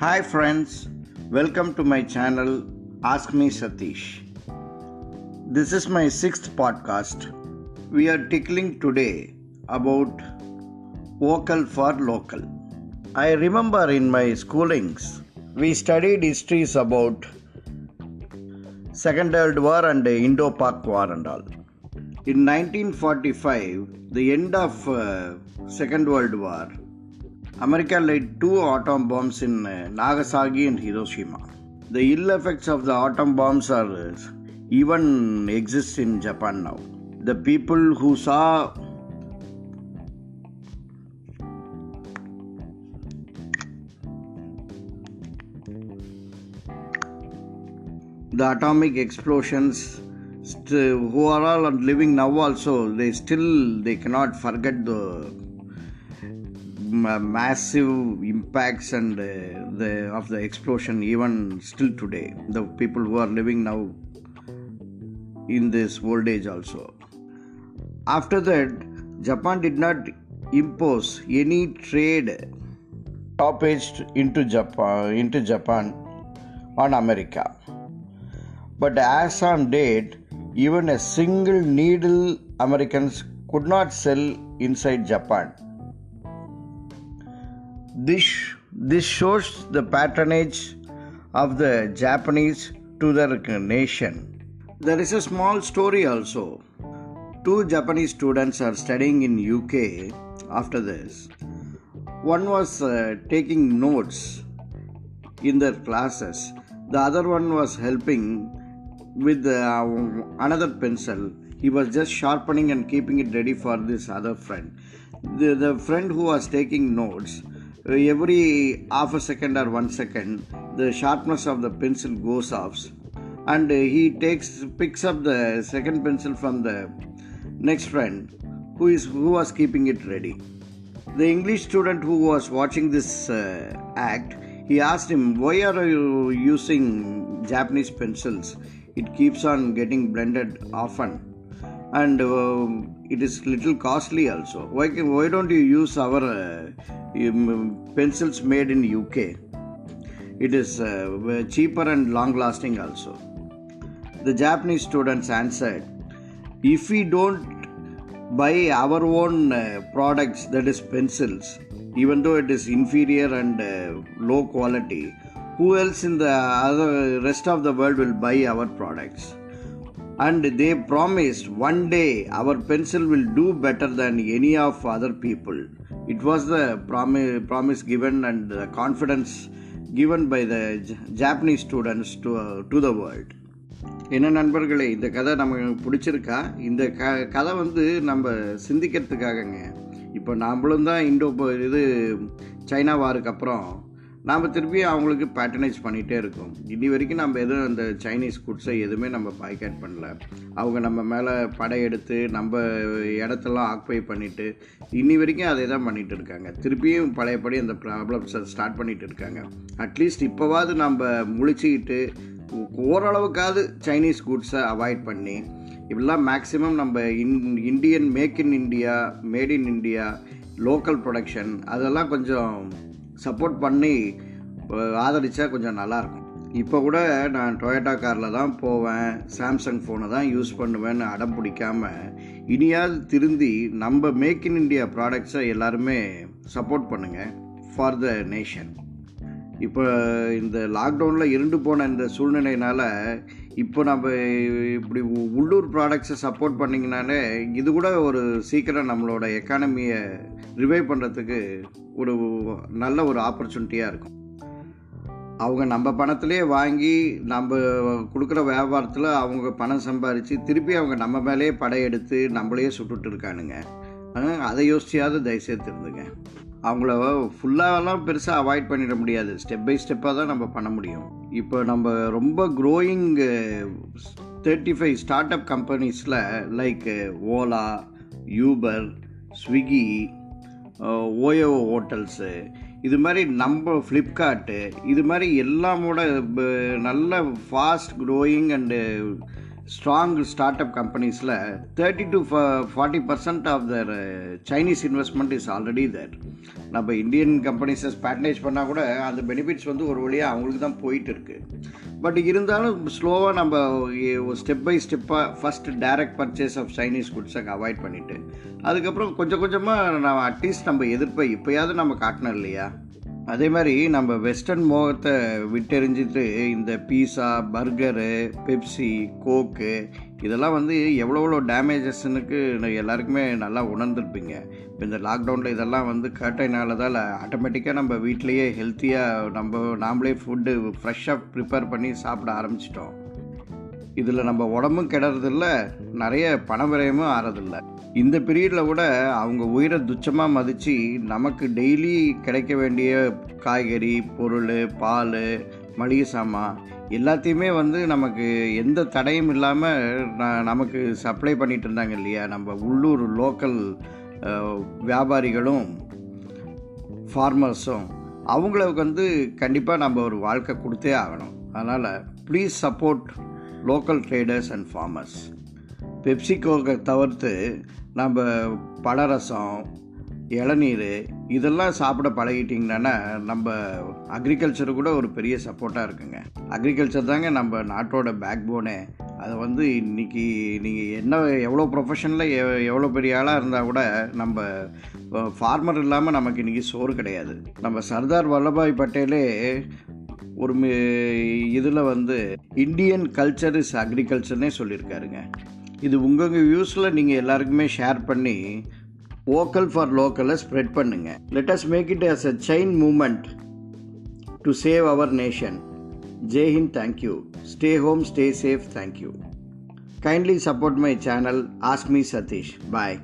Hi, friends. Welcome to my channel Ask Me Satish. This is my sixth podcast. We are tickling today about vocal for local. I remember in my schoolings, we studied histories about Second World War and Indo-Pak War and all. In 1945, the end of uh, Second World War, America laid two atom bombs in uh, Nagasaki and Hiroshima. The ill effects of the atom bombs are uh, even exist in Japan now. The people who saw the atomic explosions who are all living now also they still they cannot forget the massive impacts and the of the explosion even still today. The people who are living now in this old age also. After that japan did not impose any trade stoppage into japan into japan on america. But as on date even a single needle americans could not sell inside japan this, this shows the patronage of the Japanese to their nation. There is a small story also. Two Japanese students are studying in UK after this. One was uh, taking notes in their classes. The other one was helping with uh, another pencil. He was just sharpening and keeping it ready for this other friend. The, the friend who was taking notes every half a second or one second the sharpness of the pencil goes off. And he takes picks up the second pencil from the next friend who is who was keeping it ready. The english student who was watching this uh, act he asked him why are you using japanese pencils? It keeps on getting blended often and uh, it is little costly also. Why, why don't you use our uh, um, pencils made in uk it is uh, cheaper and long lasting also. The japanese students answered if we don't buy our own uh, products that is pencils even though it is inferior and uh, low quality who else in the other rest of the world will buy our products and they promised one day our pencil will do better than any of other people it was the promise, promise given and the confidence given by the japanese students to, uh, to the world என்ன நண்பர்களே இந்த கதை நமக்கு பிடிச்சிருக்கா இந்த க கதை வந்து நம்ம சிந்திக்கிறதுக்காகங்க இப்போ நாமளும் தான் இண்டோ இது சைனா வாருக்கு அப்புறம் நாம் திருப்பி அவங்களுக்கு பேட்டர்னைஸ் பண்ணிகிட்டே இருக்கோம். இனி வரைக்கும் நம்ம எதுவும் அந்த சைனீஸ் குட்ஸை எதுவுமே நம்ம பாய்கேட் பண்ணல. அவங்க நம்ம மேலே படையெடுத்து நம்ம இடத்தெல்லாம் ஆக்குபை பண்ணிவிட்டு இன்னி வரைக்கும் அதே தான் பண்ணிகிட்டு இருக்காங்க. திருப்பியும் பழையபடி அந்த ப்ராப்ளம்ஸை ஸ்டார்ட் பண்ணிகிட்டு இருக்காங்க. அட்லீஸ்ட் இப்போவாவது நம்ம முழிச்சிக்கிட்டு ஓரளவுக்காவது சைனீஸ் குட்ஸை அவாய்ட் பண்ணி இப்படிலாம் மேக்ஸிமம் நம்ம in Indian make in India made in India local production அதெல்லாம் கொஞ்சம் சப்போர்ட் பண்ணி ஆதரித்தா கொஞ்சம் நல்லாயிருக்கும். இப்போ கூட நான் டொயோட்டா காரில் தான் போவேன். சாம்சங் ஃபோனை தான் யூஸ் பண்ணுவேன்னு அடம் பிடிக்காமல் இனியாவது திருந்தி நம்ம மேக் இன் இண்டியா ப்ராடக்ட்ஸை எல்லாருமே சப்போர்ட் பண்ணுங்கள் ஃபார் த நேஷன் இப்போ இந்த லாக்டவுனில் இருண்டு போன இந்த சூழ்நிலையினால் இப்போ நம்ம இப்படி உள்ளூர் ப்ராடக்ட்ஸை சப்போர்ட் பண்ணிங்கனாலே இது கூட ஒரு சீக்கிரம் நம்மளோட எக்கானமியை ரிவைவ் பண்ணுறதுக்கு ஒரு நல்ல ஒரு ஆப்பர்ச்சுனிட்டியாக இருக்கும். அவங்க நம்ம பணத்திலே வாங்கி நம்ம கொடுக்குற வியாபாரத்தில் அவங்க பணம் சம்பாரித்து திருப்பி அவங்க நம்ம மேலேயே படையெடுத்து நம்மளையே சுட்டுட்டு இருக்கானுங்க. அதை யோசிச்சியாவது தயவுசெய்து இருந்துங்க அவங்கள ஃபுல்லாகலாம் பெருசாக அவாய்ட் பண்ணிட முடியாது. ஸ்டெப் பை ஸ்டெப்பாக தான் நம்ம பண்ண முடியும். இப்போ நம்ம ரொம்ப growing thirty five start up கம்பெனிஸில் like Ola Uber Swiggy OYO hotels இது மாதிரி நம்ம ஃப்ளிப்கார்ட்டு இது மாதிரி எல்லாமோட நல்ல fast growing and strong start up கம்பெனிஸில் thirty to forty percent of the Chinese investment is already there நம்ம இந்தியன் கம்பெனிஸை பேட்டனைஸ் பண்ணால் கூட அந்த பெனிஃபிட்ஸ் வந்து ஒரு வழியாக அவங்களுக்கு தான் போயிட்டு இருக்குது பட் இருந்தாலும் ஸ்லோவாக நம்ம ஸ்டெப் பை ஸ்டெப்பாக first direct purchase of Chinese குட்ஸை avoid பண்ணிவிட்டு அதுக்கப்புறம் கொஞ்சம் கொஞ்சமாக நம்ம அட்லீஸ்ட் நம்ம எதிர்ப்பை இப்போயாவது நம்ம காட்டணும் இல்லையா? அதே மாதிரி நம்ம வெஸ்டர்ன் மோகத்தை விட்டெறிஞ்சிட்டு இந்த பீஸா பர்கரு பெப்சி கோக்கு இதெல்லாம் வந்து எவ்வளோ எவ்வளோ டேமேஜஸ்னுக்கு எல்லாருக்குமே நல்லா உணர்ந்துருப்பீங்க. இப்போ இந்த லாக்டவுனில் இதெல்லாம் வந்து கேட்டதுனால ஆட்டோமேட்டிக்காக நம்ம வீட்லேயே ஹெல்த்தியாக நம்ம நாமளே ஃபுட்டு ஃப்ரெஷ்ஷாக ப்ரிப்பேர் பண்ணி சாப்பிட ஆரம்பிச்சிட்டோம். இதில் நம்ம உடம்பும் கெடுறதில்ல நிறைய பண விரயமும் ஆறதில்ல. இந்த பீரியடில் கூட அவங்க உயிரை துச்சமாக மதித்து நமக்கு டெய்லி கிடைக்க வேண்டிய காய்கறி பொருள் பால் மளிகை சாமான் எல்லாத்தையுமே வந்து நமக்கு எந்த தடையும் இல்லாமல் நமக்கு சப்ளை பண்ணிட்டு இருந்தாங்க இல்லையா? நம்ம உள்ளூர் லோக்கல் வியாபாரிகளும் ஃபார்மர்ஸும் அவங்களுக்கு வந்து கண்டிப்பாக நம்ம ஒரு வாழ்க்கை கொடுத்தே ஆகணும். அதனால் please support local traders and farmers பெப்சிகோக்கை தவிர்த்து நம்ம பழரசம் இளநீர் இதெல்லாம் சாப்பிட பழகிட்டிங்கன்னா நம்ம அக்ரிகல்ச்சர் கூட ஒரு பெரிய சப்போர்ட்டாக இருக்குங்க. அக்ரிகல்ச்சர் தாங்க நம்ம நாட்டோட பேக் போனே அதை வந்து இன்றைக்கி நீங்கள் என்ன எவ்வளோ ப்ரொஃபஷனில் எவ்வளோ பெரிய ஆளாக இருந்தால் கூட நம்ம ஃபார்மர் இல்லாமல் நமக்கு இன்றைக்கி சோறு கிடையாது. நம்ம சர்தார் வல்லபாய் பட்டேலே ஒரு இதில் வந்து இந்தியன் கல்ச்சர் இஸ் அக்ரிகல்ச்சர்னே சொல்லியிருக்காருங்க இது உங்கள் வியூஸில் நீங்கள் எல்லாருக்குமே ஷேர் பண்ணி வோக்கல் ஃபார் லோக்கலை ஸ்ப்ரெட் பண்ணுங்க. Let us make it as a chain movement to save our nation Jai Hind thank you stay home stay safe thank you kindly support my channel Azmi Satish bye